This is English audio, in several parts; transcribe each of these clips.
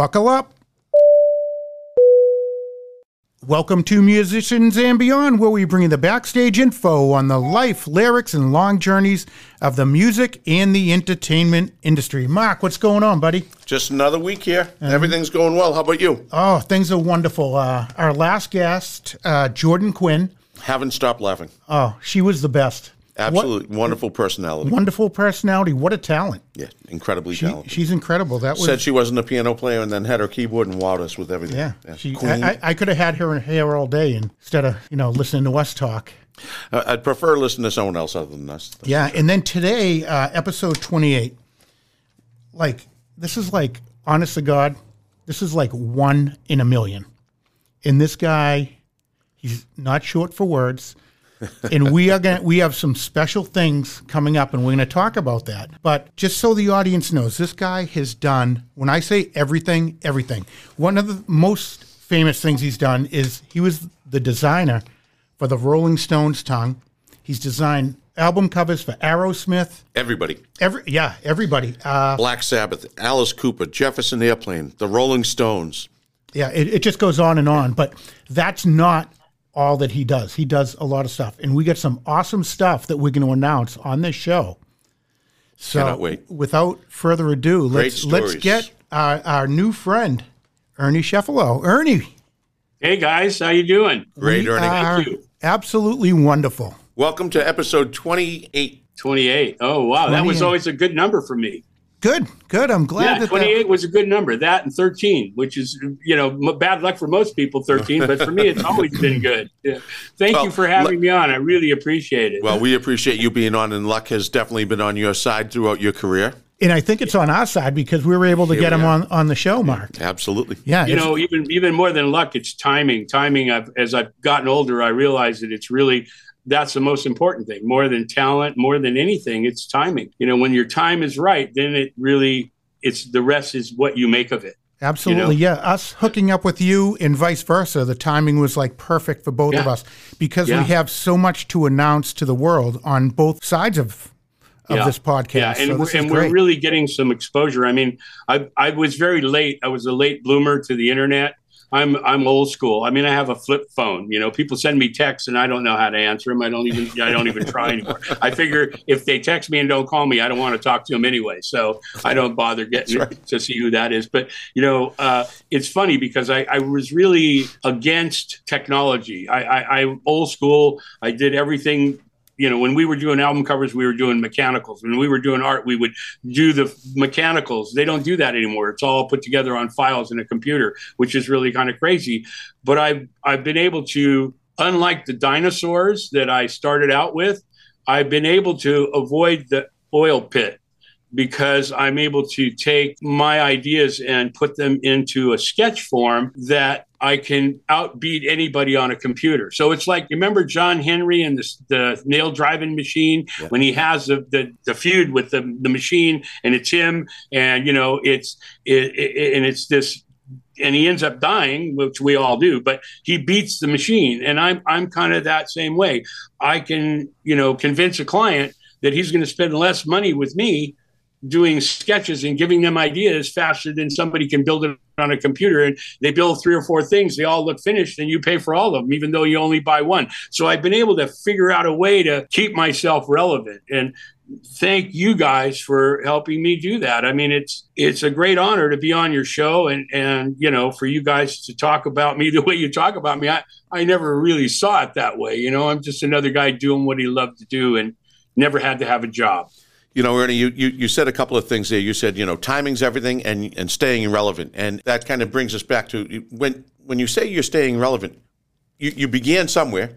Buckle up. Welcome to Musicians and Beyond, where we bring you the backstage info on the life, lyrics, and long journeys of the music and the entertainment industry. Mark, what's going on, buddy? Just another week here. Everything's going well. How about you? Oh, things are wonderful. Uh, our last guest, uh, Jordan Quinn. Haven't stopped laughing. Oh, she was the best. Absolutely wonderful personality. Wonderful personality. What a talent. Yeah, incredibly She, talented. she's incredible. That was Said she wasn't a piano player and then had her keyboard and wowed us with everything. yeah. She, Queen. I, I, could have had her in here all day instead of you know listening to us talk. Uh, I'd prefer listening to someone else other than us. Yeah, and then today, uh, episode twenty-eight. Like this is like, honest to God, this is like one in a million. And this guy, he's not short for words. And we are going we have some special things coming up and we're going to talk about that. But just so the audience knows, this guy has done when I say everything, everything. One of the most famous things he's done is he was the designer for the Rolling Stones tongue. He's designed album covers for Aerosmith, Everybody. every yeah, everybody. Uh, Black Sabbath, Alice Cooper, Jefferson Airplane, the Rolling Stones. yeah, it, it just goes on and on. But that's not all that he does. He does a lot of stuff, and we got some awesome stuff that we're going to announce on this show. So, Cannot wait. without further ado, let's let's get our, our new friend Ernie Cefalu. Ernie, Hey guys, how you doing? Great, we Ernie. Thank you. absolutely wonderful. Welcome to episode 28. 28. Oh wow, that was always a good number for me. Good, good. I'm glad Yeah, that that 28 was a good number. That and 13, which is you know m- bad luck for most people, 13, but for me it's always been good. Yeah. Thank Well, you for having me on. I really appreciate it. Well, we appreciate you being on, and luck has definitely been on your side throughout your career. and I think it's on our side because we were able to Here get him are. on on the show, Mark. Absolutely. Yeah, you know, even even more than luck, it's timing. Timing. I've, as I've gotten older, I realize that it's really that's the most important thing. More than talent, more than anything, it's timing. You know, when your time is right, then it really it's the rest is what you make of it. Absolutely, you yeah. Us hooking up with you and vice versa, the timing was like perfect for both of us because Yeah. we have so much to announce to the world on both sides of of Yeah. this podcast. Yeah, and, so we're, and we're really getting some exposure. I mean, I I was very late. I was a late bloomer to the internet. I'm I'm old school. I mean, I have a flip phone. You know, people send me texts and I don't know how to answer them. I don't even I don't even try anymore. I figure if they text me and don't call me, I don't want to talk to them anyway. So I don't bother getting to see who that is. But you know, uh, it's funny because I, I was really against technology. I, I, I old school. I did everything you know, when we were doing album covers, we were doing mechanicals. When we were doing art, we would do the mechanicals. They don't do that anymore. It's all put together on files in a computer, which is really kind of crazy. But I've I've been able to, unlike the dinosaurs that I started out with, I've been able to avoid the oil pit because I'm able to take my ideas and put them into a sketch form that I can outbeat anybody on a computer. So it's like remember John Henry and the, the nail driving machine when he has the, the, the feud with the, the machine and it's him and you know it's it, it, and it's this and he ends up dying, which we all do, but he beats the machine. And I'm I'm kind of that same way. I can, you know, convince a client that he's going to spend less money with me doing sketches and giving them ideas faster than somebody can build it on a computer. And they build three or four things they all look finished and you pay for all of them even though you only buy one. So i've been able to figure out a way to keep myself relevant. And thank you guys for helping me do that. I mean it's it's a great honor to be on your show and and you know for you guys to talk about me the way you talk about me. I i never really saw it that way you know? I'm just another guy doing what he loved to do and never had to have a job You know, Ernie, you, you, you said a couple of things there. You said, you know, timing's everything and, and staying relevant. And that kind of brings us back to when when you say you're staying relevant, you, you began somewhere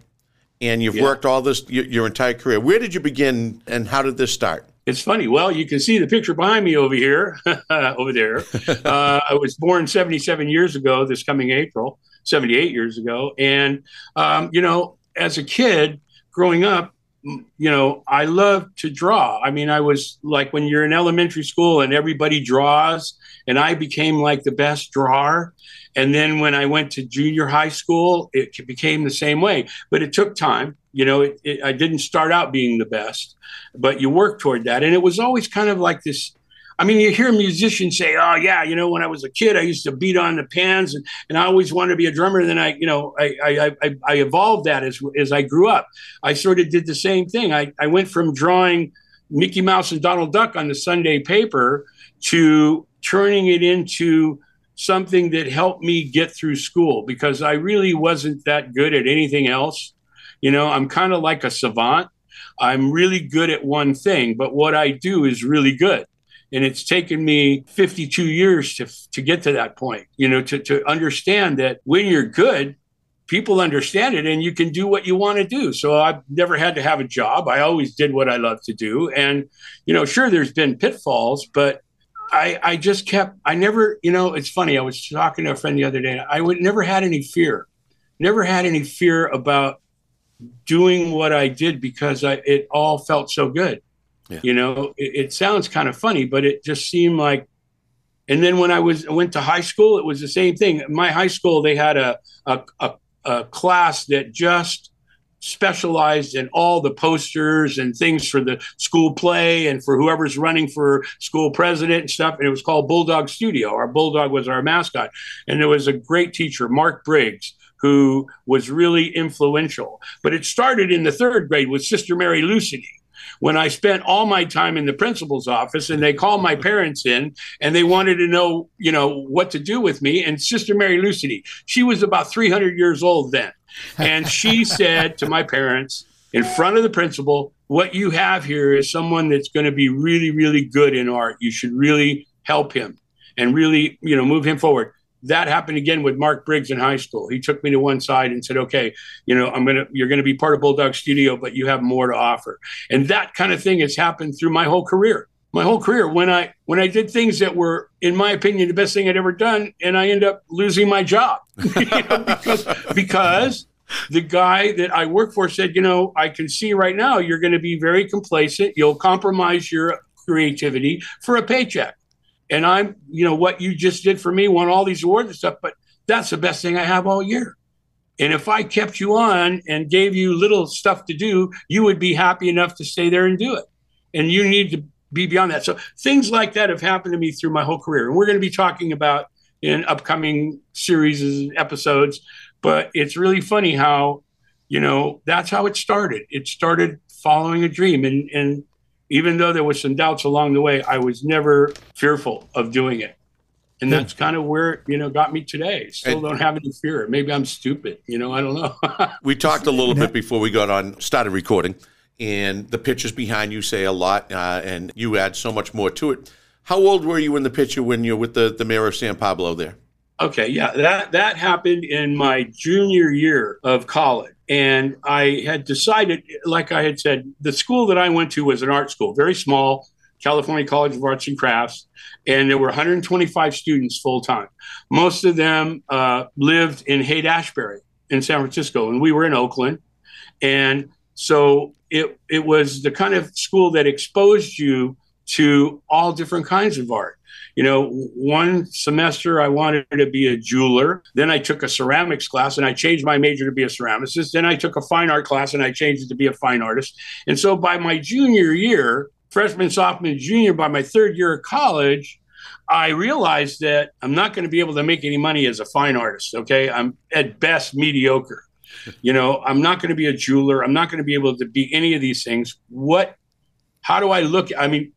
and you've Yeah. worked all this your, your entire career. Where did you begin and how did this start? It's funny. Well, you can see the picture behind me over here, over there. Uh, I was born 77 years ago, this coming April, 78 years ago. And, um, you know, as a kid growing up, you know, I love to draw. I mean, I was like when you're in elementary school and everybody draws, and I became like the best drawer. And then when I went to junior high school, it became the same way. But it took time. You know, it, it, I didn't start out being the best but you work toward that. And it was always kind of like this. I mean, you hear musicians say, "Oh yeah, you know, when I was a kid, I used to beat on the pans, and, and I always wanted to be a drummer." And then I, you know, I I, I, I evolved that as as I grew up. I sort of did the same thing. I I went from drawing Mickey Mouse and Donald Duck on the Sunday paper to turning it into something that helped me get through school because I really wasn't that good at anything else. You know, I'm kind of like a savant. I'm really good at one thing, but what I do is really good. And it's taken me 52 years to, to get to that point, you know, to, to understand that when you're good, people understand it and you can do what you want to do. So I've never had to have a job. I always did what I love to do. And, you know, sure, there's been pitfalls, but I, I just kept, I never, you know, it's funny. I was talking to a friend the other day. I would never had any fear, never had any fear about doing what I did because I, it all felt so good. Yeah. You know, it, it sounds kind of funny, but it just seemed like. And then when I was went to high school, it was the same thing. My high school, they had a a, a, a class that just specialized in all the posters and things for the school play and for whoever's running for school president and stuff. And it was called Bulldog Studio. Our Bulldog was our mascot. And there was a great teacher, Mark Briggs, who was really influential. But it started in the third grade with Sister Mary Lucidi when I spent all my time in the principal's office and they called my parents in and they wanted to know, you know, what to do with me. And Sister Mary Lucidi, she was about 300 years old then. And she said to my parents in front of the principal, what you have here is someone that's going to be really, really good in art. You should really help him and really, you know, move him forward that happened again with Mark Briggs in high school. He took me to one side and said, "Okay, you know, I'm gonna you're gonna be part of Bulldog Studio, but you have more to offer." And that kind of thing has happened through my whole career. My whole career, when I when I did things that were, in my opinion, the best thing I'd ever done, and I end up losing my job you know, because because the guy that I work for said, you know, I can see right now you're going to be very complacent. You'll compromise your creativity for a paycheck and I'm, you know, what you just did for me, won all these awards and stuff, but that's the best thing I have all year. And if I kept you on and gave you little stuff to do, you would be happy enough to stay there and do it. And you need to be beyond that. So things like that have happened to me through my whole career. And we're going to be talking about in upcoming series and episodes. But it's really funny how, you know, that's how it started. It started following a dream. And and even though there was some doubts along the way, I was never fearful of doing it. And hmm. that's kind of where it, you know, got me today. Still and, don't have any fear. Maybe I'm stupid. You know, I don't know. we talked a little bit before we got on, started recording, and the pictures behind you say a lot, uh, and you add so much more to it. How old were you in the picture when you're with the, the mayor of San Pablo there? Okay, yeah, that that happened in my junior year of college. And I had decided, like I had said, the school that I went to was an art school, very small, California College of Arts and Crafts, and there were 125 students full time. Most of them uh, lived in Haight Ashbury in San Francisco, and we were in Oakland. And so it it was the kind of school that exposed you to all different kinds of art you know, one semester I wanted to be a jeweler. Then I took a ceramics class and I changed my major to be a ceramicist. Then I took a fine art class and I changed it to be a fine artist. And so by my junior year, freshman, sophomore, junior, by my third year of college, I realized that I'm not going to be able to make any money as a fine artist. Okay. I'm at best mediocre. You know, I'm not going to be a jeweler. I'm not going to be able to be any of these things. What, how do I look? I mean,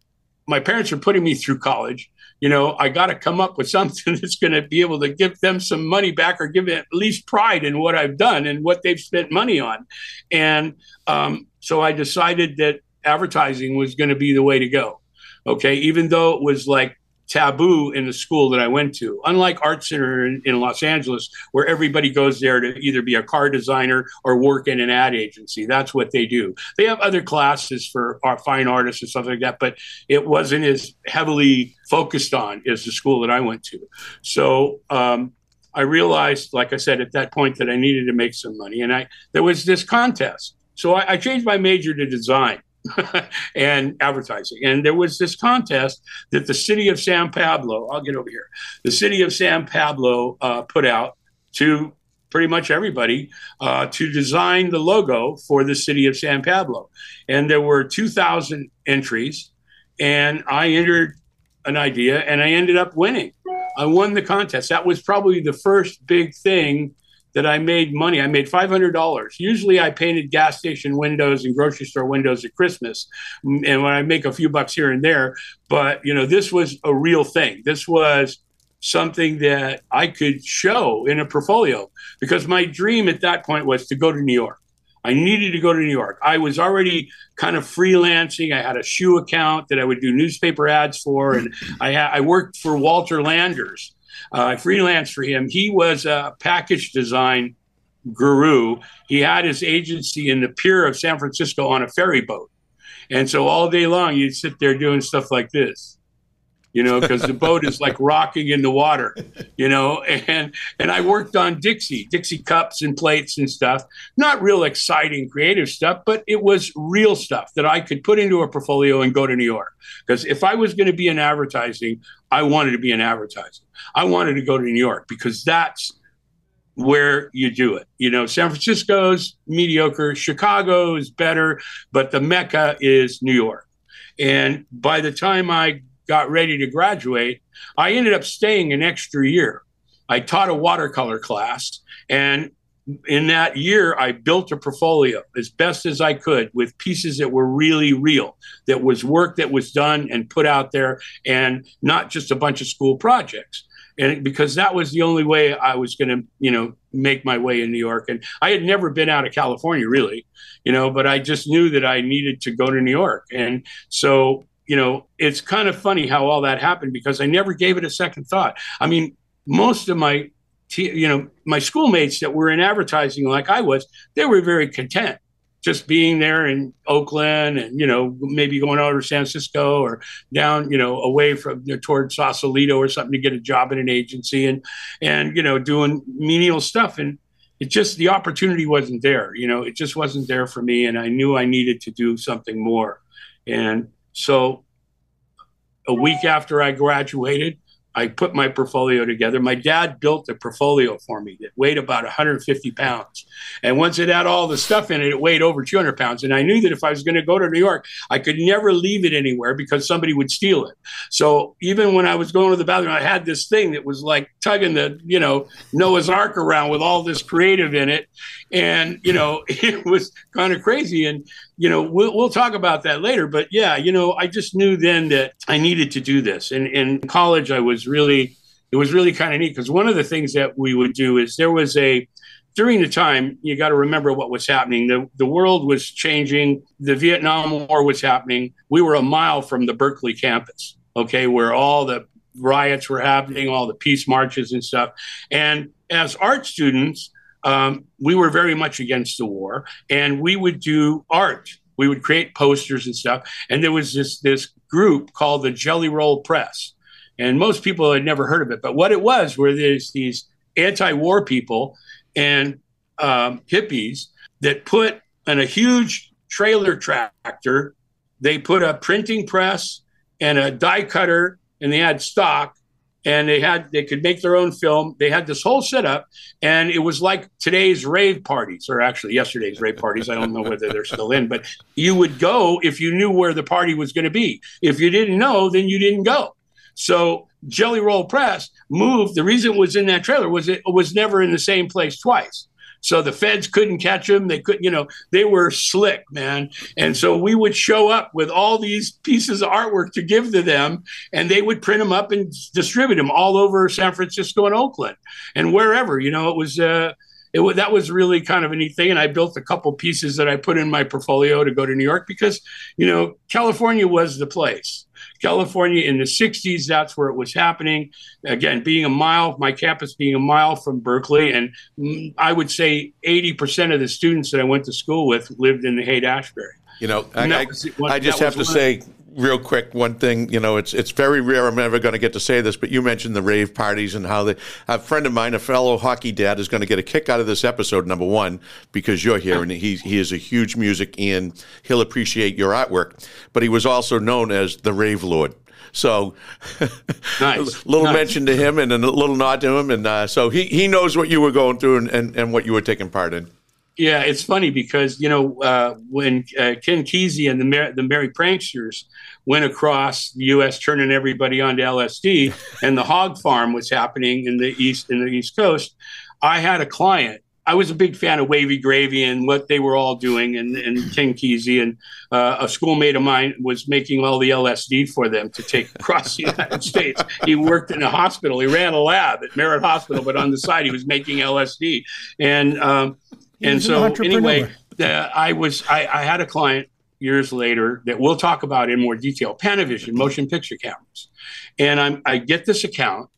my parents are putting me through college you know, I got to come up with something that's going to be able to give them some money back or give at least pride in what I've done and what they've spent money on. And um, so I decided that advertising was going to be the way to go. Okay. Even though it was like taboo in the school that I went to. Unlike Art Center in, in, Los Angeles, where everybody goes there to either be a car designer or work in an ad agency. That's what they do. They have other classes for our fine artists and stuff like that, but it wasn't as heavily focused on as the school that I went to. So um, I realized, like I said, at that point that I needed to make some money. And I there was this contest. So I, I changed my major to design. and advertising. And there was this contest that the city of San Pablo, I'll get over here, the city of San Pablo uh, put out to pretty much everybody uh, to design the logo for the city of San Pablo. And there were 2,000 entries, and I entered an idea and I ended up winning. I won the contest. That was probably the first big thing that I made money. I made $500. Usually I painted gas station windows and grocery store windows at Christmas. And when I make a few bucks here and there, but you know, this was a real thing. This was something that I could show in a portfolio because my dream at that point was to go to New York. I needed to go to New York. I was already kind of freelancing. I had a shoe account that I would do newspaper ads for, and I, I worked for Walter Landers. Uh, I freelanced for him. He was a package design guru. He had his agency in the pier of San Francisco on a ferry boat. And so all day long, you'd sit there doing stuff like this you know, because the boat is like rocking in the water, you know. And and I worked on Dixie, Dixie cups and plates and stuff. Not real exciting creative stuff, but it was real stuff that I could put into a portfolio and go to New York. Because if I was going to be in advertising, I wanted to be in advertising. I wanted to go to New York because that's where you do it. You know, San Francisco's mediocre, Chicago is better, but the mecca is New York. And by the time I got ready to graduate, I ended up staying an extra year. I taught a watercolor class, and in that year, I built a portfolio as best as I could with pieces that were really real, that was work that was done and put out there, and not just a bunch of school projects. And because that was the only way I was going to, you know, make my way in New York. And I had never been out of California really, you know, but I just knew that I needed to go to New York. And so you know, it's kind of funny how all that happened because I never gave it a second thought. I mean, most of my, you know, my schoolmates that were in advertising like I was, they were very content just being there in Oakland and, you know, maybe going over to San Francisco or down, you know, away from you know, toward Sausalito or something to get a job in an agency and, and, you know, doing menial stuff. And it just, the opportunity wasn't there, you know, it just wasn't there for me. And I knew I needed to do something more. And, so a week after I graduated, I put my portfolio together. My dad built a portfolio for me that weighed about 150 pounds. And once it had all the stuff in it, it weighed over 200 pounds. And I knew that if I was going to go to New York, I could never leave it anywhere because somebody would steal it. So even when I was going to the bathroom, I had this thing that was like tugging the, you know, Noah's Ark around with all this creative in it. And, you know, it was kind of crazy. And you know, we'll, we'll talk about that later. But yeah, you know, I just knew then that I needed to do this. And in college, I was really, it was really kind of neat because one of the things that we would do is there was a, during the time, you got to remember what was happening. The, the world was changing. The Vietnam War was happening. We were a mile from the Berkeley campus, okay, where all the riots were happening, all the peace marches and stuff. And as art students, um, we were very much against the war, and we would do art. We would create posters and stuff. And there was this this group called the Jelly Roll Press, and most people had never heard of it. But what it was were there's these anti-war people and um, hippies that put in a huge trailer tractor. They put a printing press and a die cutter, and they had stock, and they had they could make their own film. They had this whole setup, and it was like today's rave parties, or actually yesterday's rave parties. I don't know whether they're still in, but you would go if you knew where the party was going to be. If you didn't know, then you didn't go. So Jelly Roll Press moved. The reason it was in that trailer was it was never in the same place twice. So the feds couldn't catch them. They couldn't, you know, they were slick, man. And so we would show up with all these pieces of artwork to give to them, and they would print them up and distribute them all over San Francisco and Oakland and wherever. You know, it was. Uh, it, that was really kind of a neat thing. And I built a couple pieces that I put in my portfolio to go to New York because, you know, California was the place. California in the 60s, that's where it was happening. Again, being a mile, my campus being a mile from Berkeley. And I would say 80% of the students that I went to school with lived in the Haight Ashbury. You know, I, I, I, just have to say, real quick, one thing. You know, it's it's very rare. I'm never going to get to say this, but you mentioned the rave parties and how they. A friend of mine, a fellow hockey dad, is going to get a kick out of this episode. Number one, because you're here, and he he is a huge music and he'll appreciate your artwork. But he was also known as the rave lord. So, nice. little nice. mention to him and a little nod to him, and uh, so he he knows what you were going through and, and, and what you were taking part in. Yeah, it's funny because you know uh, when uh, Ken Kesey and the Mer- the Merry Pranksters went across the U.S. turning everybody onto LSD, and the hog farm was happening in the east in the East Coast. I had a client. I was a big fan of Wavy Gravy and what they were all doing, and, and Ken Kesey and uh, a schoolmate of mine was making all the LSD for them to take across the United States. He worked in a hospital. He ran a lab at Merritt Hospital, but on the side he was making LSD, and um, and was an so anyway, uh, I was I, I had a client years later that we'll talk about in more detail. Panavision motion picture cameras, and I'm I get this account,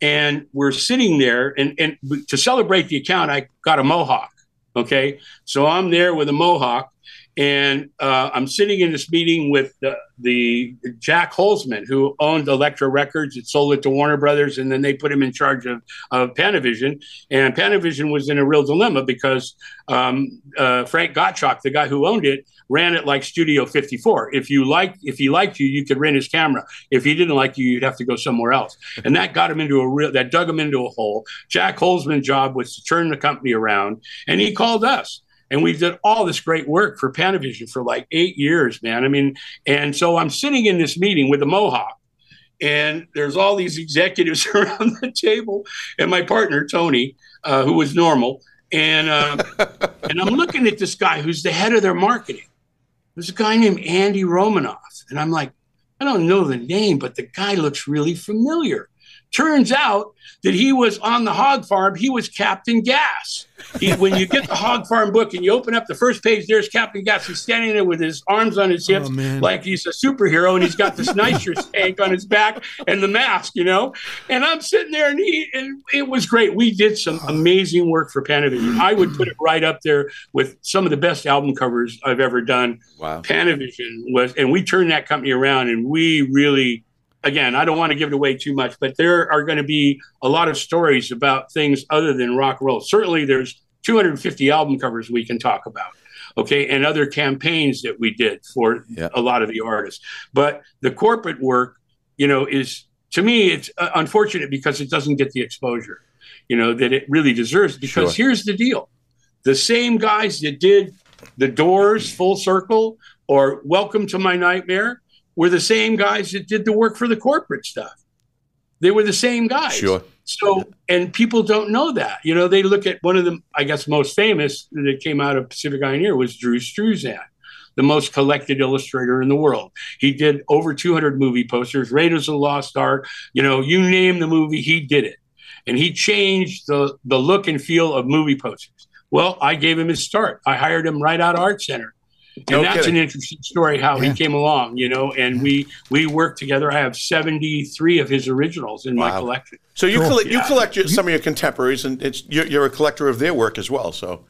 and we're sitting there, and and to celebrate the account, I got a mohawk. Okay, so I'm there with a mohawk, and uh, I'm sitting in this meeting with the, the Jac Holzman, who owned Elektra Records. It sold it to Warner Brothers, and then they put him in charge of, of Panavision. And Panavision was in a real dilemma because um, uh, Frank Gottschalk, the guy who owned it, ran it like Studio 54. If you liked, if he liked you, you could rent his camera. If he didn't like you, you'd have to go somewhere else. And that got him into a real, that dug him into a hole. Jac Holzman's job was to turn the company around, and he called us and we did all this great work for Panavision for like eight years, man. I mean, and so I'm sitting in this meeting with the Mohawk, and there's all these executives around the table, and my partner Tony, uh, who was normal, and uh, and I'm looking at this guy who's the head of their marketing. There's a guy named Andy Romanoff, and I'm like, I don't know the name, but the guy looks really familiar. Turns out that he was on the hog farm. He was Captain Gas. He, when you get the hog farm book and you open up the first page, there's Captain Gas. He's standing there with his arms on his hips, Oh, like he's a superhero, and he's got this nitrous tank on his back and the mask, you know. And I'm sitting there, and he, and it was great. We did some amazing work for Panavision. I would put it right up there with some of the best album covers I've ever done. Wow. Panavision was, and we turned that company around, and we really, again, I don't want to give it away too much, but there are going to be a lot of stories about things other than rock and roll. Certainly, there's 250 album covers we can talk about. Okay, and other campaigns that we did for Yeah. a lot of the artists. But the corporate work, you know, is to me, it's uh, unfortunate because it doesn't get the exposure, you know, that it really deserves. Because Sure. here's the deal the same guys that did the doors full circle or welcome to my nightmare were the same guys that did the work for the corporate stuff. They were the same guys. Sure. so and people don't know that. You know they look at one of the i guess most famous that came out of Pacific Eye & Ear was drew struzan the most collected illustrator in the world. He did over 200 movie posters raiders of the lost ark you know you name the movie he did it. And he changed the the look and feel of movie posters. Well i gave him his start. I hired him right out of art center and No that's kidding. an interesting story how Yeah. he came along you know and we we worked together i have 73 of his originals in my collection So you Cool. collect you collect your, mm-hmm. some of your contemporaries, and it's you're, you're a collector of their work as well. So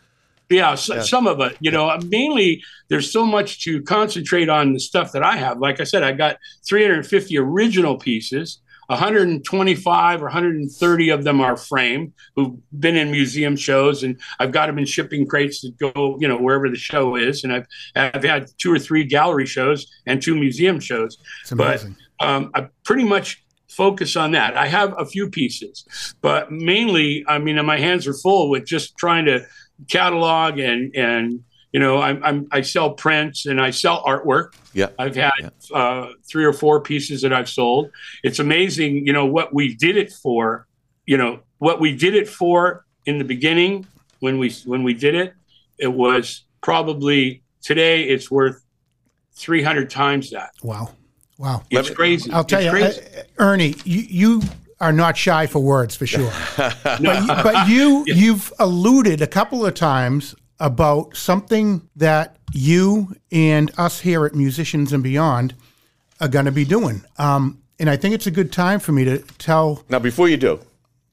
yeah, so, some of it you know mainly there's so much to concentrate on the stuff that i have like i said i got 350 original pieces 125 or 130 of them are framed who've been in museum shows and i've got them in shipping crates that go you know wherever the show is and i've i've had two or three gallery shows and two museum shows It's But- amazing. um, I pretty much focus on that. I have a few pieces, but mainly, I mean, my hands are full with just trying to catalog and and you know, I'm, I'm I sell prints and I sell artwork. yeah, I've had uh, three or four pieces that I've sold. It's amazing, you know, what we did it for. You know, what we did it for in the beginning when we when we did it. It was probably today. It's worth three hundred times that. Wow. Wow. It's me- crazy. I'll tell It's you, crazy. uh, Ernie, you, you are not shy for words for sure. but No. you, but you you've alluded a couple of times about something that you and us here at Musicians and Beyond are going to be doing. Um, and I think it's a good time for me to tell now before you do,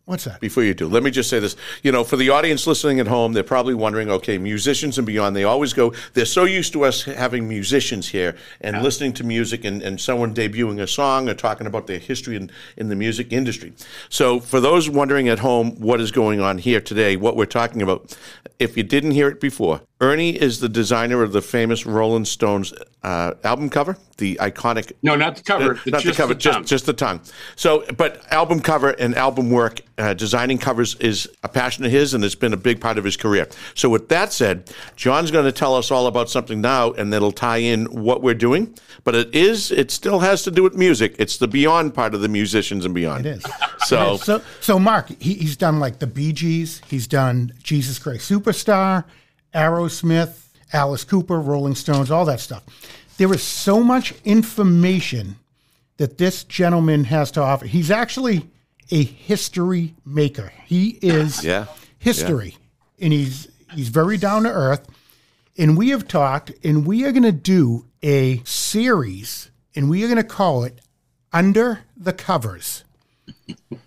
what's that? before you do, let me just say this. You know, for the audience listening at home, they're probably wondering, okay, musicians and beyond, they always go, they're so used to us having musicians here and listening to music and, and someone debuting a song or talking about their history in, in the music industry. So, for those wondering at home what is going on here today, what we're talking about if you didn't hear it before, Ernie is the designer of the famous Rolling Stones uh, album cover, the iconic. No, not the cover. Uh, not the cover, just just the tongue. So, but album cover and album work, uh, designing covers is a passion of his, and it's been a big part of his career. So, with that said, John's going to tell us all about something now, and that'll tie in what we're doing. But it is, it still has to do with music. It's the beyond part of the musicians and beyond. It is. So, It is. so, so Mark, he, he's done like the Bee Gees. He's done Jesus Christ Superstar, Aerosmith, Alice Cooper, Rolling Stones, all that stuff. There is so much information that this gentleman has to offer. He's actually a history maker. He is Yeah. history, and he's he's very down to earth. And we have talked, and we are going to do a series, and we are going to call it "Under the Covers."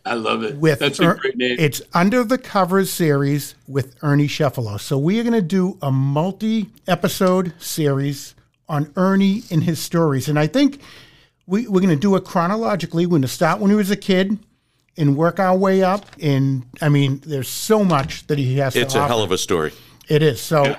I love it. with That's a Er- great name. It's Under the Covers series with Ernie Cefalu. So we are going to do a multi-episode series on Ernie and his stories, and I think we, we're going to do it chronologically. We're going to start when he was a kid and work our way up. And I mean, there's so much that he has. To It's a offer. hell of a story. It is. So,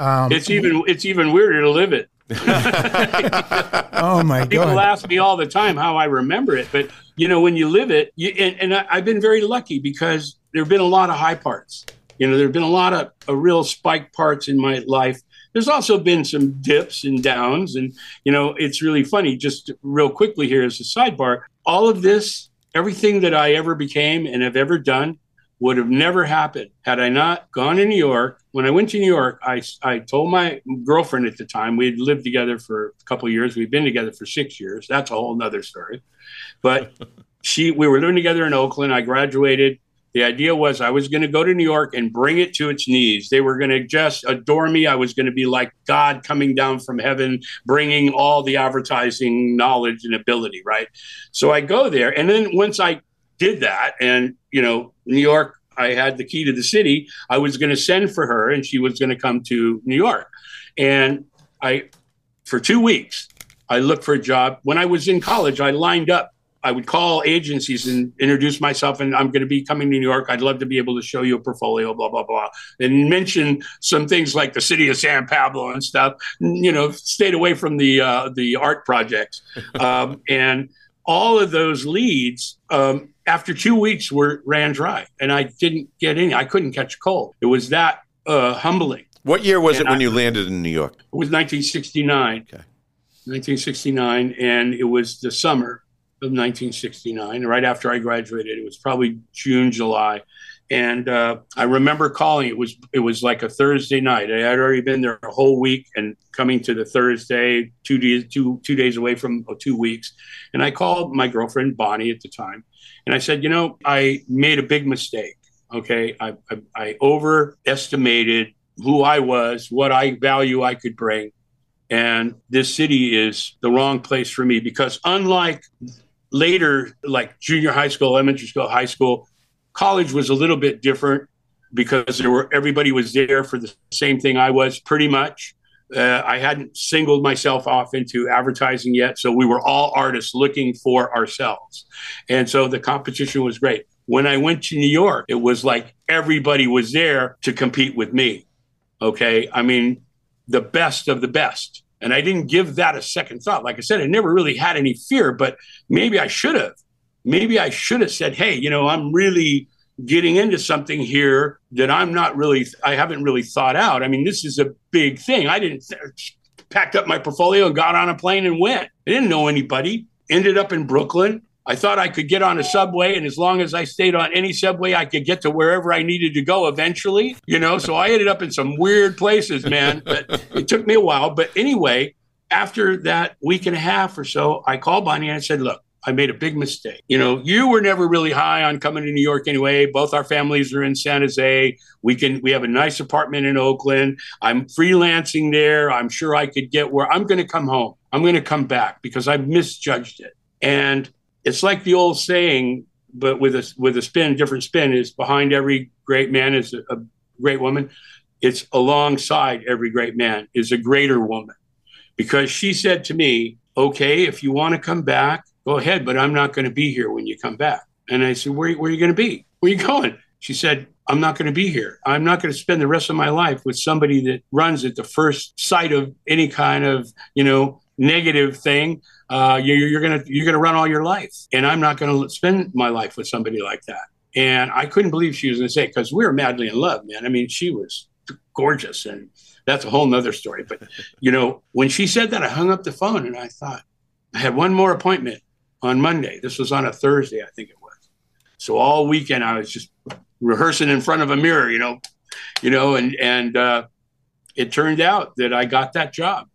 it's even it's even weirder to live it. oh my god! People ask me all the time how I remember it, but you know when you live it, you, and, and I, I've been very lucky because there have been a lot of high parts. You know, there have been a lot of, of real spike parts in my life. There's also been some dips and downs, and you know it's really funny. Just real quickly here as a sidebar, all of this, everything that I ever became and have ever done, would have never happened had I not gone to New York. When I went to New York, I, I told my girlfriend at the time, we had lived together for a couple of years. We'd been together for six years. That's a whole nother story. But she, we were living together in Oakland. I graduated. The idea was I was going to go to New York and bring it to its knees. They were going to just adore me. I was going to be like God coming down from heaven, bringing all the advertising knowledge and ability, right? So I go there. And then once I did that, and, you know, New York, I had the key to the city, I was going to send for her and she was going to come to New York. And I, for two weeks, I looked for a job. When I was in college, I lined up I would call agencies and introduce myself, and I'm going to be coming to New York. I'd love to be able to show you a portfolio, blah blah blah, and mention some things like the city of San Pablo and stuff. You know, stayed away from the uh, the art projects, um, and all of those leads um, after two weeks were ran dry, and I didn't get any. I couldn't catch a cold. It was that uh, humbling. What year was And it when I- you landed in New York? It was 1969. Okay. 1969, and it was the summer of 1969, right after I graduated. It was probably June, July, and uh, I remember calling. It was it was like a Thursday night. I had already been there a whole week, and coming to the Thursday, two days two two days away from oh, two weeks, and I called my girlfriend Bonnie at the time, and I said, you know, I made a big mistake. Okay, I, I, I overestimated who I was, what I value I could bring. And this city is the wrong place for me because, unlike later, like junior high school, elementary school, high school, college was a little bit different because there were everybody was there for the same thing I was pretty much. Uh, I hadn't singled myself off into advertising yet, so we were all artists looking for ourselves, and so the competition was great. When I went to New York, it was like everybody was there to compete with me. Okay, I mean, the best of the best. And I didn't give that a second thought. Like I said, I never really had any fear, but maybe I should have. Maybe I should have said, hey, you know, I'm really getting into something here that I'm not really, I haven't really thought out. I mean, this is a big thing. I didn't, packed up my portfolio and got on a plane and went. I didn't know anybody. Ended up in Brooklyn. I thought I could get on a subway, and as long as I stayed on any subway, I could get to wherever I needed to go eventually. You know, so I ended up in some weird places, man. But it took me a while. But anyway, after that week and a half or so, I called Bonnie and I said, "Look, I made a big mistake. You know, you were never really high on coming to New York anyway. Both our families are in San Jose. We can we have a nice apartment in Oakland. I'm freelancing there. I'm sure I could get where I'm going to come home. I'm going to come back because I misjudged it. And it's like the old saying, but with a with a spin, different spin is behind every great man is a, a great woman. It's alongside every great man is a greater woman. Because she said to me, okay, if you want to come back, go ahead, but I'm not going to be here when you come back. And I said, where, where are you going to be? Where are you going? She said, I'm not going to be here. I'm not going to spend the rest of my life with somebody that runs at the first sight of any kind of, you know, negative thing. Uh, you're, you're gonna you're gonna run all your life, and I'm not going to spend my life with somebody like that. And I couldn't believe she was going to say because we were madly in love, man. I mean, she was gorgeous, and that's a whole nother story. But you know, when she said that, I hung up the phone and I thought I had one more appointment on Monday. This was on a Thursday, I think it was. So all weekend I was just rehearsing in front of a mirror, you know, you know, and and uh, it turned out that I got that job,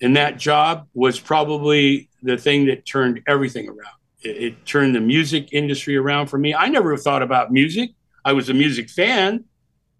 and that job was probably the thing that turned everything around. It, it turned the music industry around for me. I never thought about music. I was a music fan,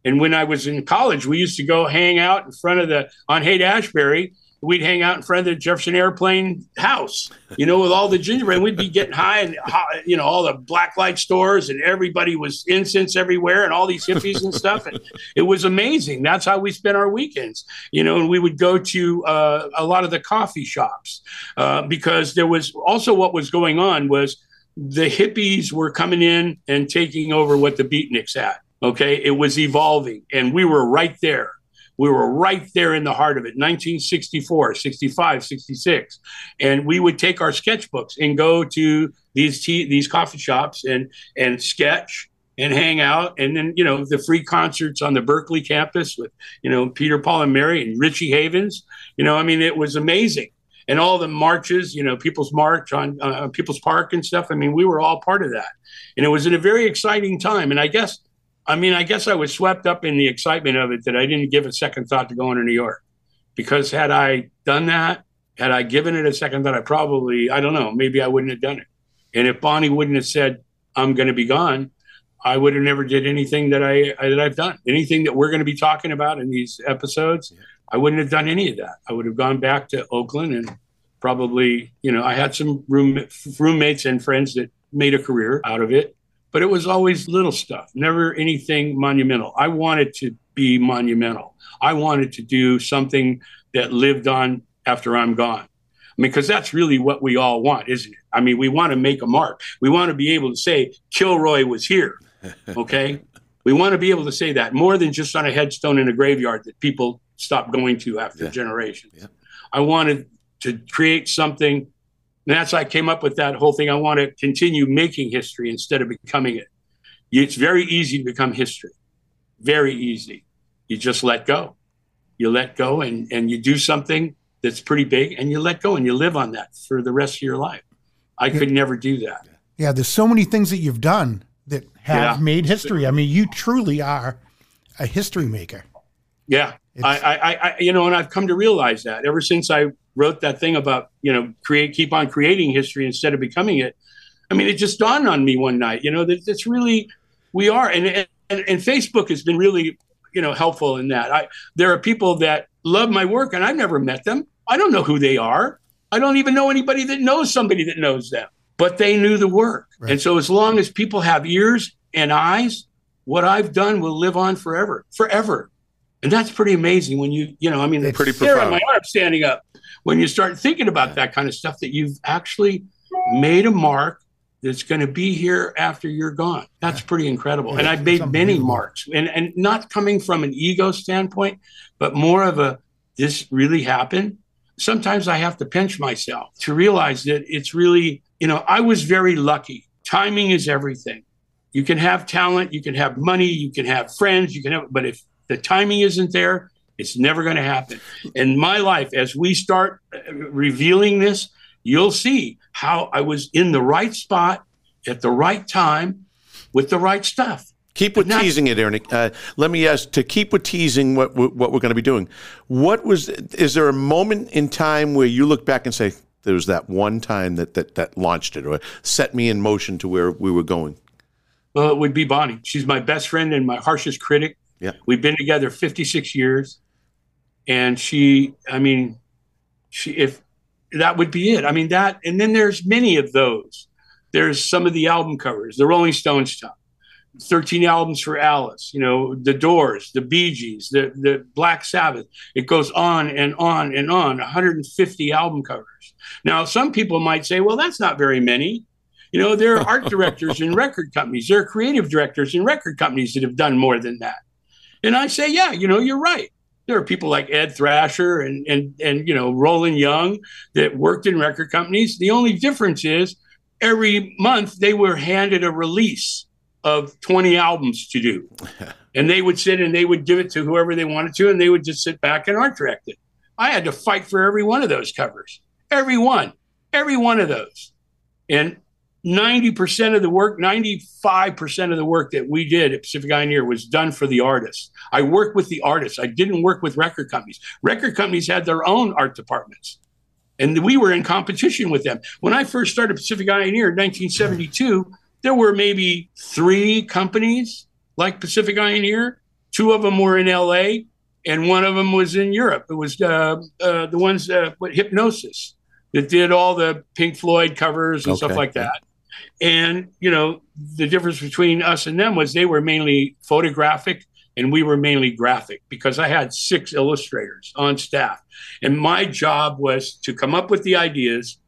and when I was in college, we used to go hang out in front of the on Haight Ashbury we'd hang out in front of the Jefferson Airplane house, you know, with all the gingerbread. And we'd be getting high and, you know, all the black light stores and everybody was incense everywhere and all these hippies and stuff. And it was amazing. That's how we spent our weekends, you know, and we would go to uh, a lot of the coffee shops uh, because there was also what was going on was the hippies were coming in and taking over what the beatniks had. Okay. It was evolving and we were right there we were right there in the heart of it, 1964, 65, 66. And we would take our sketchbooks and go to these tea, these coffee shops and and sketch and hang out. And then, you know, the free concerts on the Berkeley campus with, you know, Peter, Paul, and Mary and Richie Havens. You know, I mean, it was amazing. And all the marches, you know, People's March on uh, People's Park and stuff. I mean, we were all part of that. And it was in a very exciting time. And I guess I mean, I guess I was swept up in the excitement of it that I didn't give a second thought to going to New York. Because had I done that, had I given it a second thought, I probably, I don't know, maybe I wouldn't have done it. And if Bonnie wouldn't have said, I'm going to be gone, I would have never did anything that I that I've done. Anything that we're going to be talking about in these episodes, I wouldn't have done any of that. I would have gone back to Oakland and probably, you know, I had some room, roommates and friends that made a career out of it but it was always little stuff, never anything monumental. I wanted to be monumental. I wanted to do something that lived on after I'm gone. I mean, because that's really what we all want, isn't it? I mean, we want to make a mark. We want to be able to say Kilroy was here. Okay. we want to be able to say that more than just on a headstone in a graveyard that people stop going to after yeah. generations. Yeah. I wanted to create something and that's why I came up with that whole thing. I want to continue making history instead of becoming it. It's very easy to become history. Very easy. You just let go. You let go and, and you do something that's pretty big and you let go and you live on that for the rest of your life. I yeah. could never do that. Yeah, there's so many things that you've done that have yeah. made history. I mean, you truly are a history maker. Yeah. I, I, I, you know, and I've come to realize that ever since I wrote that thing about you know create keep on creating history instead of becoming it. I mean it just dawned on me one night you know that it's really we are. And, and and facebook has been really you know helpful in that. I there are people that love my work and i've never met them. I don't know who they are. I don't even know anybody that knows somebody that knows them but they knew the work. Right. and so as long as people have ears and eyes what i've done will live on forever forever. And that's pretty amazing when you you know i mean it's pretty profound. on my arm standing up when you start thinking about that kind of stuff that you've actually made a mark that's going to be here after you're gone. That's pretty incredible. And I've made many marks and, and not coming from an ego standpoint, but more of a, this really happened. Sometimes I have to pinch myself to realize that it's really, you know, I was very lucky. Timing is everything. You can have talent, you can have money, you can have friends, you can have, but if the timing isn't there, it's never going to happen. In my life, as we start uh, revealing this, you'll see how I was in the right spot at the right time with the right stuff. Keep with not, teasing it, Ernie. Uh, let me ask to keep with teasing what what we're going to be doing. What was? Is there a moment in time where you look back and say there was that one time that that that launched it or set me in motion to where we were going? Well, it would be Bonnie. She's my best friend and my harshest critic. Yeah, we've been together 56 years and she i mean she if that would be it. I mean that and then there's many of those. There's some of the album covers the rolling stones stuff 13 albums for alice you know the doors the bee gees the, the black sabbath. It goes on and on and on 150 album covers. Now some people might say well that's not very many. You know, there are art directors in record companies, there are creative directors in record companies that have done more than that. And I say, yeah, you know, you're right. There are people like Ed Thrasher and and and you know Roland Young that worked in record companies. The only difference is every month they were handed a release of 20 albums to do. and they would sit and they would give it to whoever they wanted to, and they would just sit back and art direct it. I had to fight for every one of those covers, every one, every one of those. And 90% of the work, 95% of the work that we did at Pacific Eye was done for the artists. I worked with the artists. I didn't work with record companies. Record companies had their own art departments. And we were in competition with them. When I first started Pacific Eye in 1972, there were maybe three companies like Pacific Eye Two of them were in LA, and one of them was in Europe. It was uh, uh, the ones uh, with Hipgnosis that did all the Pink Floyd covers and okay. stuff like that. And you know, the difference between us and them was they were mainly photographic and we were mainly graphic because I had six illustrators on staff. And my job was to come up with the ideas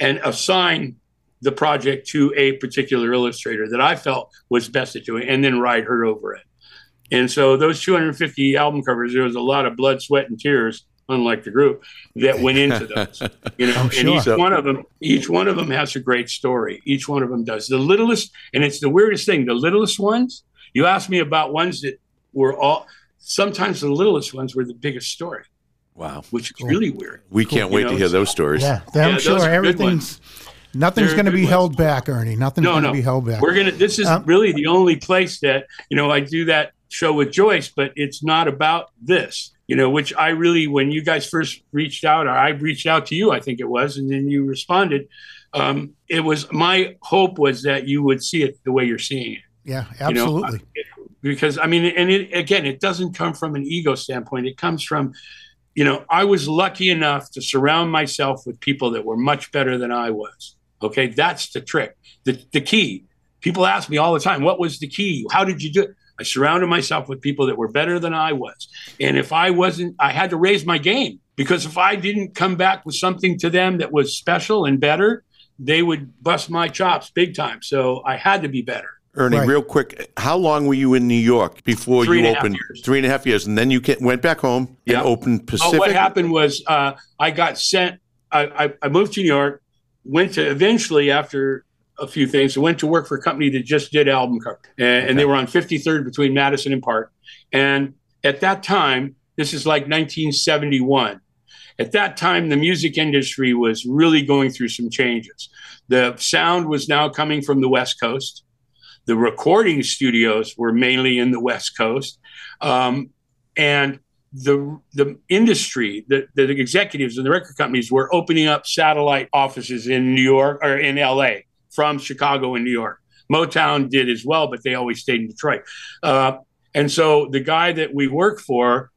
and assign the project to a particular illustrator that I felt was best at doing and then ride her over it. And so those 250 album covers, there was a lot of blood, sweat, and tears unlike the group that went into those. You know, and each one of them, each one of them has a great story. Each one of them does. The littlest, and it's the weirdest thing. The littlest ones. You asked me about ones that were all. Sometimes the littlest ones were the biggest story. Wow, which is cool. really weird. We can't cool. wait you know, to hear those stories. Yeah, I'm yeah, sure everything's. Nothing's going to be held back, Ernie. Nothing's no, going to no. be held back. We're gonna. This is um, really the only place that you know I do that show with Joyce, but it's not about this you know, which I really, when you guys first reached out, or I reached out to you, I think it was, and then you responded. Um, it was my hope was that you would see it the way you're seeing it. Yeah, absolutely. You know, because I mean, and it, again, it doesn't come from an ego standpoint. It comes from, you know, I was lucky enough to surround myself with people that were much better than I was. Okay, that's the trick. The the key. People ask me all the time, "What was the key? How did you do it?" I surrounded myself with people that were better than I was. And if I wasn't, I had to raise my game because if I didn't come back with something to them that was special and better, they would bust my chops big time. So I had to be better. Ernie, right. real quick, how long were you in New York before Three you opened? Three and a half years, and then you went back home and opened Pacific. Oh, what happened was uh, I got sent. I, I, I, moved to New York. Went to eventually after a few things. I went to work for a company that just did album cover, and, okay. they were on 53rd between Madison and Park. And at that time, this is like 1971. At that time, the music industry was really going through some changes. The sound was now coming from the West Coast. The recording studios were mainly in the West Coast. Um, and the the industry, the, the executives and the record companies were opening up satellite offices in New York or in LA from Chicago and New York. Motown did as well, but they always stayed in Detroit. Uh, and so the guy that we work for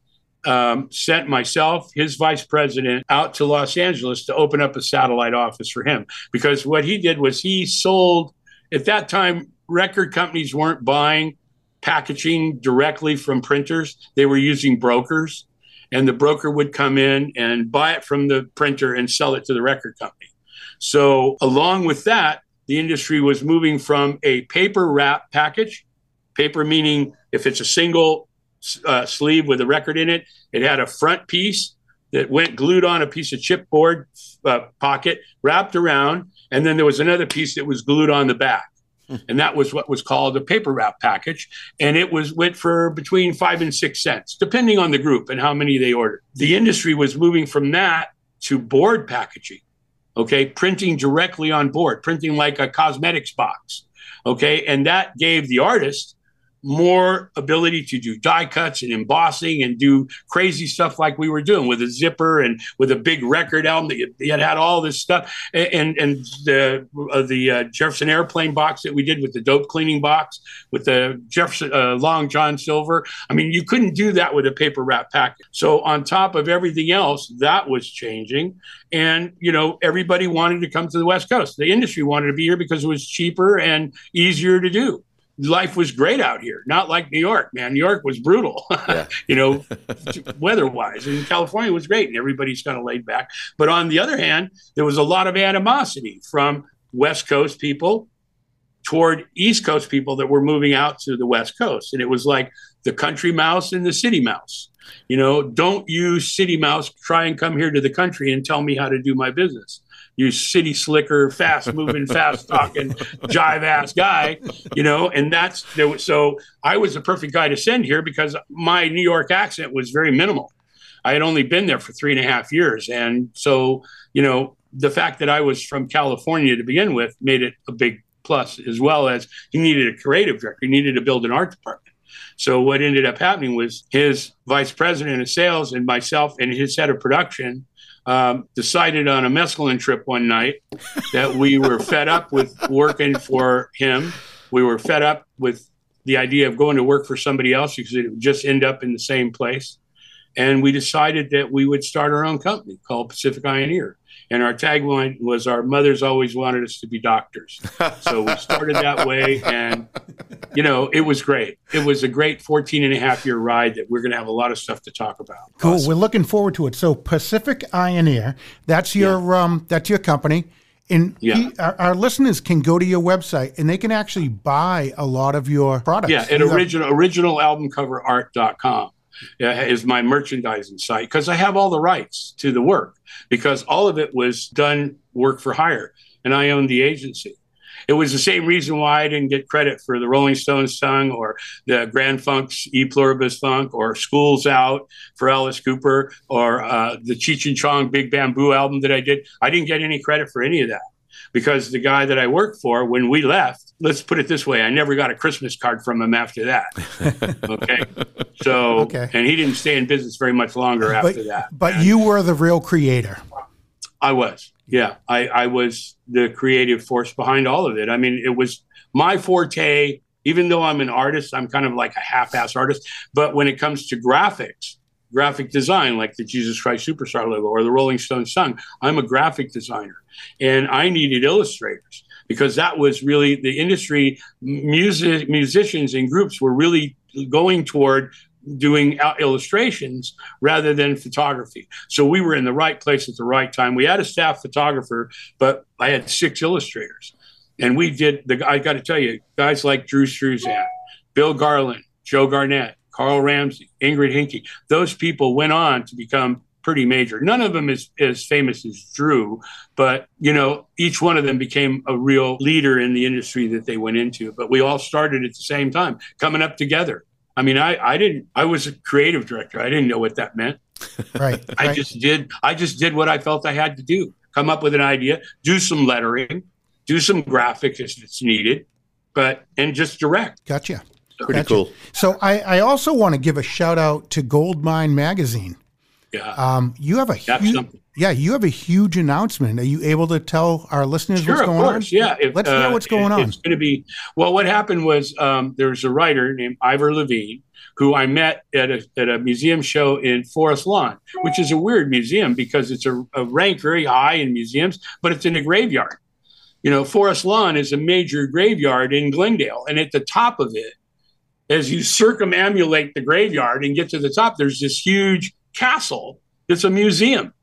um, sent myself, his vice president, out to Los Angeles to open up a satellite office for him. Because what he did was he sold, at that time, record companies weren't buying packaging directly from printers, they were using brokers. And the broker would come in and buy it from the printer and sell it to the record company. So, along with that, the industry was moving from a paper wrap package, paper meaning if it's a single uh, sleeve with a record in it, it had a front piece that went glued on a piece of chipboard uh, pocket wrapped around, and then there was another piece that was glued on the back. Hmm. And that was what was called a paper wrap package, and it was went for between five and six cents, depending on the group and how many they ordered. The industry was moving from that to board packaging, okay, printing directly on board, printing like a cosmetics box, okay, and that gave the artist more ability to do die cuts and embossing and do crazy stuff like we were doing with a zipper and with a big record album that had had all this stuff and and the uh, the uh, Jefferson airplane box that we did with the dope cleaning box with the Jefferson uh, Long John Silver. I mean, you couldn't do that with a paper wrap package. So on top of everything else, that was changing, and you know everybody wanted to come to the West Coast. The industry wanted to be here because it was cheaper and easier to do life was great out here, not like New York, man. New York was brutal, yeah. you know, weather wise. And California was great and everybody's kind of laid back. But on the other hand, there was a lot of animosity from West Coast people toward East Coast people that were moving out to the West Coast. And it was like the country mouse and the city mouse. You know, don't you city mouse try and come here to the country and tell me how to do my business. You city slicker, fast moving, fast talking, jive ass guy, you know, and that's there was so I was the perfect guy to send here because my New York accent was very minimal. I had only been there for three and a half years. And so, you know, the fact that I was from California to begin with made it a big plus, as well as he needed a creative director. He needed to build an art department. So what ended up happening was his vice president of sales and myself and his head of production um, decided on a mescaline trip one night that we were fed up with working for him. We were fed up with the idea of going to work for somebody else because it would just end up in the same place. And we decided that we would start our own company called Pacific Eye & Ear. And our tagline was our mothers always wanted us to be doctors. So we started that way. And, you know, it was great. It was a great 14 and a half year ride that we're going to have a lot of stuff to talk about. Cool. Awesome. We're looking forward to it. So Pacific Eye & Ear, that's your, yeah. um, that's your company. And yeah. he, our, our, listeners can go to your website and they can actually buy a lot of your products. Yeah, at original, originalalbumcoverart.com is my merchandising site because I have all the rights to the work because all of it was done work for hire and I owned the agency. It was the same reason why I didn't get credit for the Rolling Stones song or the Grand Funk's E Pluribus Funk or Schools Out for Alice Cooper or uh, the Cheech and Chong Big Bamboo album that I did. I didn't get any credit for any of that because the guy that I worked for, when we left, let's put it this way, I never got a Christmas card from him after that. okay. So, okay. and he didn't stay in business very much longer after but, that. But and you were the real creator. I was. Yeah. I, I was the creative force behind all of it. I mean, it was my forte. Even though I'm an artist, I'm kind of like a half ass artist. But when it comes to graphics, graphic design, like the Jesus Christ Superstar logo or the Rolling Stones song. I'm a graphic designer, and I needed illustrators because that was really the industry. Music musicians and groups were really going toward doing illustrations rather than photography. So we were in the right place at the right time. We had a staff photographer, but I had six illustrators. And we did the I got to tell you, guys like Drew Struzan, Bill Garland, Joe Garnett, Carl Ramsey, Ingrid Hinke. Those people went on to become pretty major. None of them is as famous as Drew, but you know, each one of them became a real leader in the industry that they went into. But we all started at the same time, coming up together. I mean, I, I didn't I was a creative director. I didn't know what that meant. Right. I right. just did I just did what I felt I had to do. Come up with an idea, do some lettering, do some graphics if it's needed, but and just direct. Gotcha. Pretty gotcha. cool. So I, I also want to give a shout out to Goldmine Magazine. Yeah. Um, you have a huge, yeah, you have a huge announcement. Are you able to tell our listeners sure, what's going of course. on? Yeah. If, Let's uh, hear what's going on. It's going to be well. What happened was um, there was a writer named Ivor Levine who I met at a, at a museum show in Forest Lawn, which is a weird museum because it's a, a rank very high in museums, but it's in a graveyard. You know, Forest Lawn is a major graveyard in Glendale, and at the top of it as you circumambulate the graveyard and get to the top, there's this huge castle. It's a museum.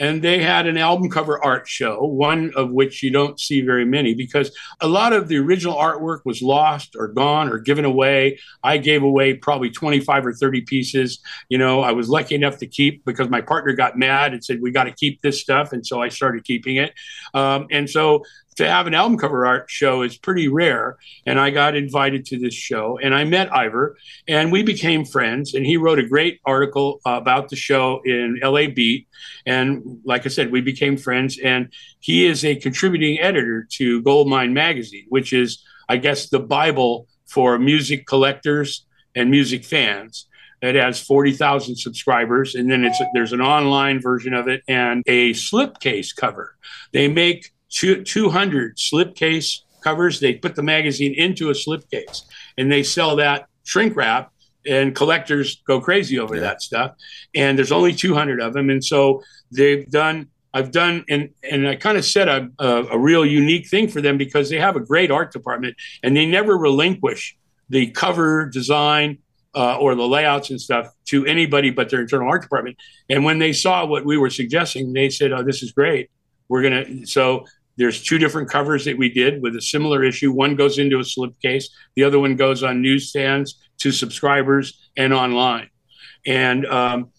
And they had an album cover art show, one of which you don't see very many because a lot of the original artwork was lost or gone or given away. I gave away probably 25 or 30 pieces. You know, I was lucky enough to keep because my partner got mad and said, We got to keep this stuff. And so I started keeping it. Um, and so to have an album cover art show is pretty rare. And I got invited to this show and I met Ivor and we became friends. And he wrote a great article about the show in LA Beat. And like I said, we became friends. And he is a contributing editor to Goldmine Magazine, which is, I guess, the Bible for music collectors and music fans. It has 40,000 subscribers, and then it's there's an online version of it and a slipcase cover. They make two, 200 slipcase covers. They put the magazine into a slipcase and they sell that shrink wrap and collectors go crazy over yeah. that stuff. And there's only 200 of them. And so they've done, I've done, and, and I kind of a, a, a real unique thing for them because they have a great art department and they never relinquish the cover design uh, or the layouts and stuff to anybody but their internal art department. And when they saw what we were suggesting, they said, "Oh, this is great. We're gonna." So there's two different covers that we did with a similar issue. One goes into a slipcase, the other one goes on newsstands to subscribers and online. And um,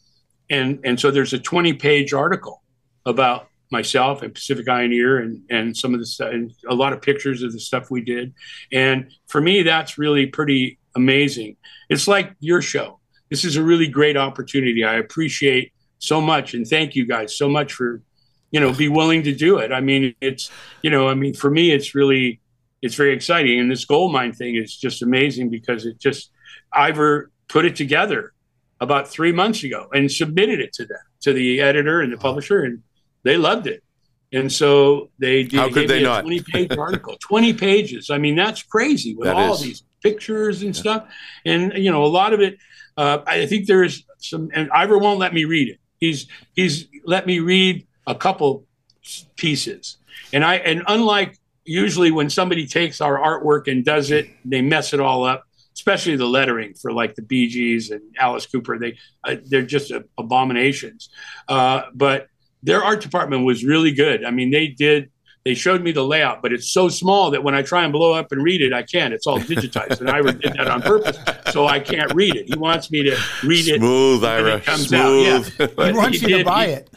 and and so there's a 20 page article about myself and Pacific Eye & Ear and and some of the stuff and a lot of pictures of the stuff we did. And for me, that's really pretty amazing. It's like your show. This is a really great opportunity. I appreciate so much and thank you guys so much for you know be willing to do it. I mean, it's you know, I mean, for me, it's really it's very exciting. And this gold mine thing is just amazing because it just Ivor put it together about three months ago and submitted it to them to the editor and the publisher, and they loved it. And so they did, How could they not? 20 page article, 20 pages. I mean, that's crazy with That all these pictures and stuff. And, you know, a lot of it, uh, I think there's some, and Ivor won't let me read it. He's, he's let me read a couple pieces. And I, and unlike usually when somebody takes our artwork and does it, they mess it all up, especially the lettering for like the Bee Gees and Alice Cooper. They, uh, they're just uh, abominations. Uh, but their art department was really good. I mean, they did. They showed me the layout, but it's so small that when I try and blow up and read it, I can't. It's all digitized, and I did that on purpose, so I can't read it. He wants me to read it. Smooth, when Ira. it comes out, yeah. He wants he you to buy he- it.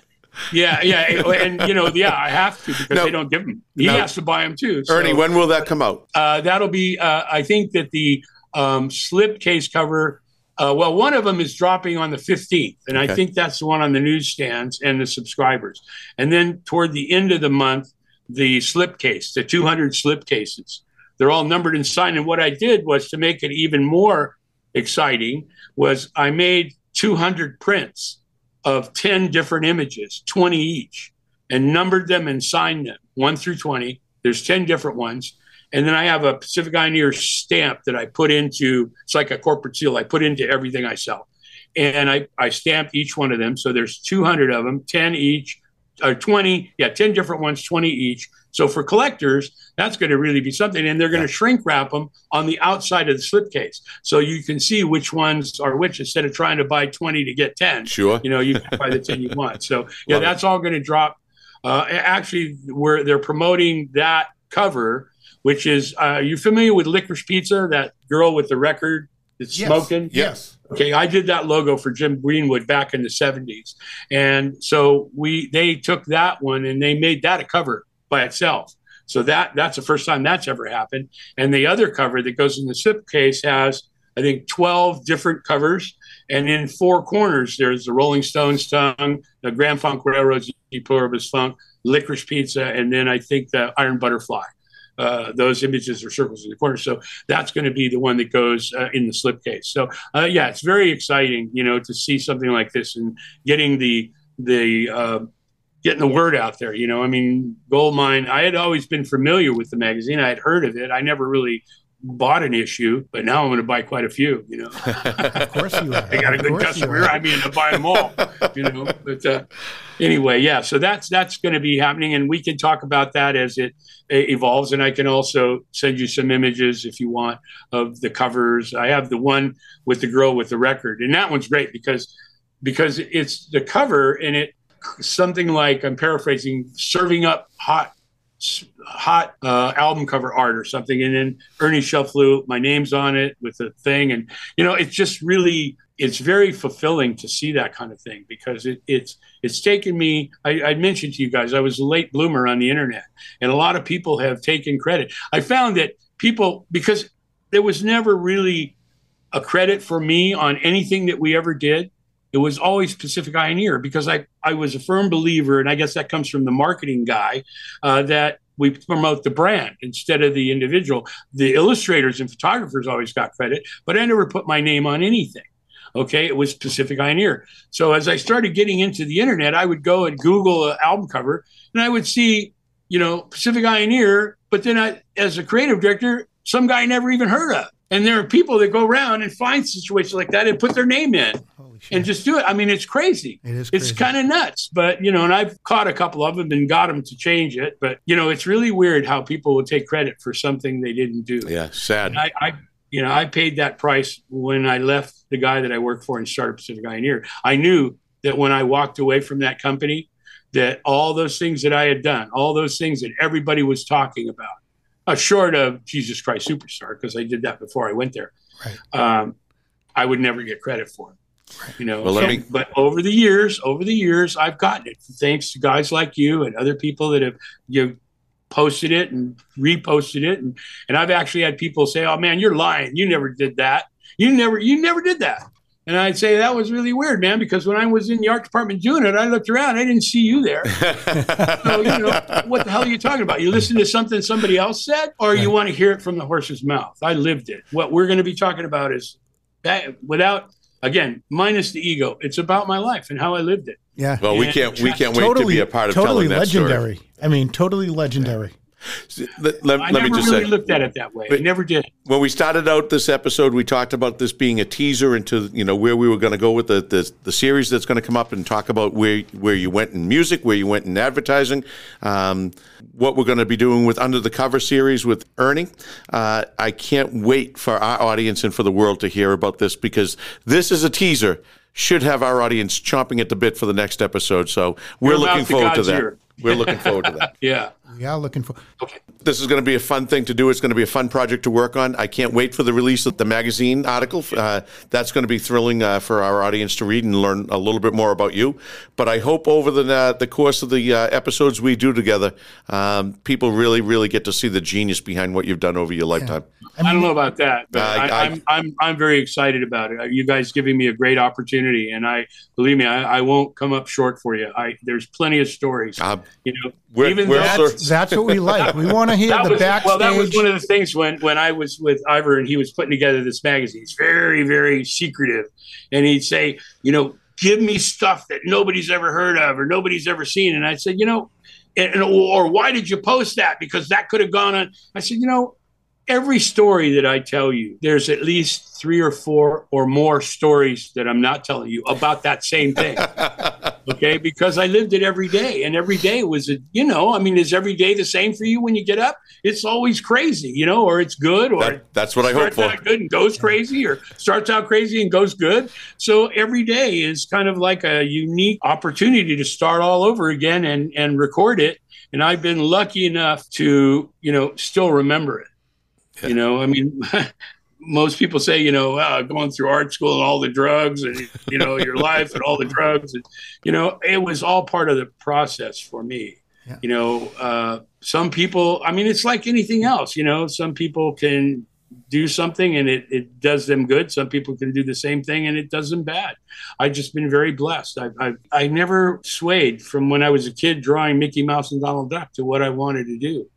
Yeah, yeah, and you know, yeah, I have to because No. they don't give them. He No. has to buy them too. so- Ernie, when will that come out? uh, that'll be. Uh, I think that the um, slipcase cover. Uh, well, one of them is dropping on the 15th, and I think that's the one on the newsstands and the subscribers. And then toward the end of the month, the slipcase, the 200 slip cases, they're all numbered and signed. And what I did was to make it even more exciting was I made 200 prints of 10 different images, 20 each, and numbered them and signed them, one through 20. There's 10 different ones. And then I have a Pacific Eye & Ear stamp that I put into, it's like a corporate seal I put into everything I sell. And I, I stamped each one of them. So there's 200 of them, 10 each, or 20, yeah, 10 different ones, 20 each. So for collectors, that's going to really be something. And they're going to shrink wrap them on the outside of the slipcase. So you can see which ones are which instead of trying to buy 20 to get 10 Sure. you know you can buy the 10 you want so yeah Love it. that's all going to drop uh, actually where they're promoting that cover which is uh, are you familiar with licorice pizza that girl with the record that's Yes. smoking Yes. Okay, I did that logo for Jim Greenwood back in the 70s. And so we they took that one and they made that a cover by itself. So that that's the first time that's ever happened. And the other cover that goes in the SIP case has I think 12 different covers and in four corners there's the Rolling Stones tongue, the Grand Funk Railroad's E Pluribus Funk, Licorice Pizza, and then I think the Iron Butterfly. Uh, those images are circles in the corner. So that's going to be the one that goes uh, in the slipcase. So uh, yeah, it's very exciting, you know, to see something like this and getting the the uh, getting the word out there. You know, I mean, Gold Mine. I had always been familiar with the magazine. I had heard of it. I never really bought an issue, but now I'm going to buy quite a few. You know, Of course you are. I got a good customer. I mean, to buy them all. You know, but uh, anyway, yeah. So that's that's going to be happening, and we can talk about that as it uh, evolves. And I can also send you some images if you want of the covers. I have the one with the girl with the record, and that one's great because because it's the cover and it something like I'm paraphrasing, serving up hot hot uh, album cover art or something, and then Ernie Cefalu, my name's on it with a thing, and you know, it's just really it's very fulfilling to see that kind of thing because it, it's it's taken me. I, I mentioned to you guys I was a late bloomer on the internet, and a lot of people have taken credit. I found that people because there was never really a credit for me on anything that we ever did. It was always Pacific Eye & Ear because I, I was a firm believer, and I guess that comes from the marketing guy, uh, that we promote the brand instead of the individual. The illustrators and photographers always got credit, but I never put my name on anything. Okay, it was Pacific Eye & Ear. So as I started getting into the internet, I would go and Google an album cover, and I would see, you know, Pacific Eye & Ear. But then, I, as a creative director, some guy I never even heard of. And there are people that go around and find situations like that and put their name in and just do it. I mean, it's crazy. it is It's kind of nuts, but you know, and I've caught a couple of them and got them to change it. But you know, it's really weird how people will take credit for something they didn't do. Yeah, sad. And I, I, you know, I paid that price when I left the guy that I worked for and started Pacific Eye & Ear. I knew that when I walked away from that company, that all those things that I had done, all those things that everybody was talking about, uh, short of Jesus Christ Superstar, because I did that before I went there, Right. um, I would never get credit for. It, you know, Well, So- me- but over the years, over the years, I've gotten it thanks to guys like you and other people that have you know, posted it and reposted it, and and I've actually had people say, "Oh man, you're lying. You never did that. You never, you never did that." And I'd say that was really weird, man, because when I was in the art department doing it, I looked around, I didn't see you there. so you know, what the hell are you talking about? You listen to something somebody else said, or you want to hear it from the horse's mouth? I lived it. What we're going to be talking about is that without again minus the ego. It's about my life and how I lived it. Yeah. Well, we can't we can't wait totally, to be a part of totally telling that story. legendary. I mean, totally legendary. Let, let- I let me never just really say, looked at it that way. I never did. when we started out this episode, we talked about this being a teaser into you know where we were going to go with the, the the series that's going to come up and talk about where where you went in music, where you went in advertising, um, what we're going to be doing with Under the Cover series with Ernie. Uh, I can't wait for our audience and for the world to hear about this because this is a teaser. Should have our audience chomping at the bit for the next episode. So we're Your looking mouth to forward to that. We're looking forward to that. Yeah. We are looking for. This is going to be a fun thing to do. It's going to be a fun project to work on. I can't wait for the release of the magazine article. Uh, that's going to be thrilling uh, for our audience to read and learn a little bit more about you. But I hope over the uh, the course of the uh, episodes we do together, um, people really, really get to see the genius behind what you've done over your lifetime. I, don't know about that, but I- I, I- I'm I'm I'm very excited about it. Uh, You guys giving me a great opportunity, and I believe me, I, I won't come up short for you. I there's plenty of stories. Uh, you know, we're- even we're though sort- That's, what we like. We want to hear the was, backstage. well, that was one of the things when when I was with Ivor and he was putting together this magazine. It's very very secretive, and he'd say, you know, give me stuff that nobody's ever heard of or nobody's ever seen, and I said, you know, and- or why did you post that? Because that could have gone on. I said, you know, every story that I tell you, there's at least three or four or more stories that I'm not telling you about that same thing. okay, because I lived it every day, and every day was a, you know, I mean, is every day the same for you when you get up? It's always crazy, you know, or it's good, or that, that's what I hope for. good and goes crazy, or starts out crazy and goes good. So every day is kind of like a unique opportunity to start all over again and and record it. And I've been lucky enough to, you know, still remember it. You know, I mean, most people say, you know, uh, going through art school and all the drugs and, you know, your life and all the drugs. And, you know, it was all part of the process for me. Yeah. You know, uh, some people, I mean, it's like anything else, you know, some people can do something and it, it does them good. Some people can do the same thing and it does them bad. I've just been very blessed. I, I, I never swayed from when I was a kid drawing Mickey Mouse and Donald Duck to what I wanted to do.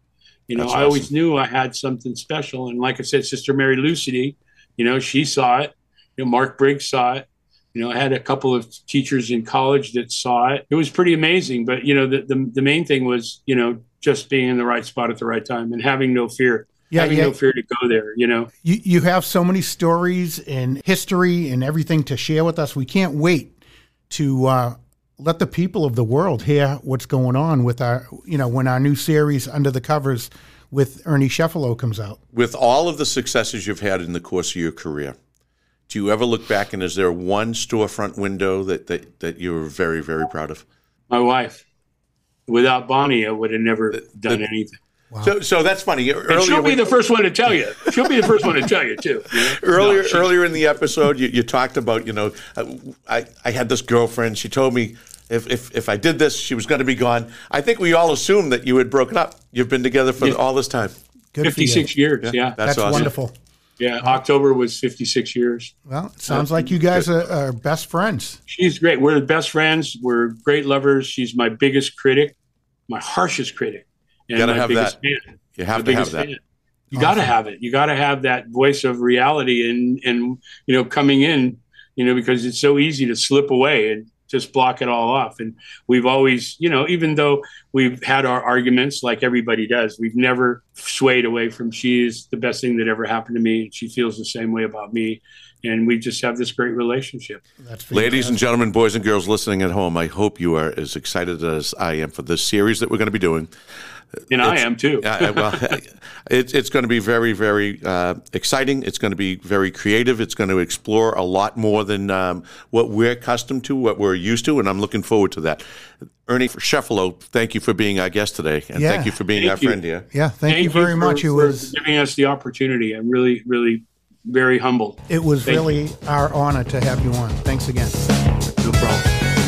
You know, That's I always knew I had something special. And like I said, Sister Mary Lucidi, you know, she saw it. You know, Mark Briggs saw it. You know, I had a couple of teachers in college that saw it. It was pretty amazing. But, you know, the, the, the main thing was, you know, just being in the right spot at the right time and having no fear. Yeah, having yeah. no fear to go there, you know. you, you have so many stories and history and everything to share with us. We can't wait to uh, let the people of the world hear what's going on with our, you know, when our new series Under the Covers with Ernie Cefalu comes out. With all of the successes you've had in the course of your career, do you ever look back and is there one storefront window that, that, that you're very, very proud of? My wife. Without Bonnie, I would have never done the- anything. So, so that's funny. And she'll be we- the first one to tell you. She'll be the first one to tell you too. you know? earlier, No, earlier in the episode, you, you talked about, you know, uh, I, I had this girlfriend. She told me if, if, if I did this, she was going to be gone. I think we all assumed that you had broken up. You've been together for Yeah. all this time. Good for you. 56 years. Yeah. That's, That's awesome. wonderful. Yeah. October was 56 years. Well, it sounds like you guys are, are best friends. She's great. We're the best friends. We're great lovers. She's my biggest critic, my harshest critic, and Gotta my have biggest that. fan. You have to have that. fan. You got to have it. You got to have that voice of reality and and you know coming in, you know, because it's so easy to slip away and just block it all off. And we've always, you know, even though we've had our arguments like everybody does, we've never swayed away from she is the best thing that ever happened to me. She feels the same way about me. And we just have this great relationship. That's Ladies and gentlemen, boys and girls listening at home, I hope you are as excited as I am for this series that we're going to be doing. And I am too. Yeah, well, it's it's going to be very, very uh, exciting. It's going to be very creative. It's going to explore a lot more than um, what we're accustomed to, what we're used to, and I'm looking forward to that. Ernie Cefalu, thank you for being our guest today, and Yeah. thank you for being Thank our you. friend here. Yeah, thank, you very for- much. It for was giving us the opportunity. I'm really, really very humble. it was Thank you. really our honor to have you on. Thanks again. No problem.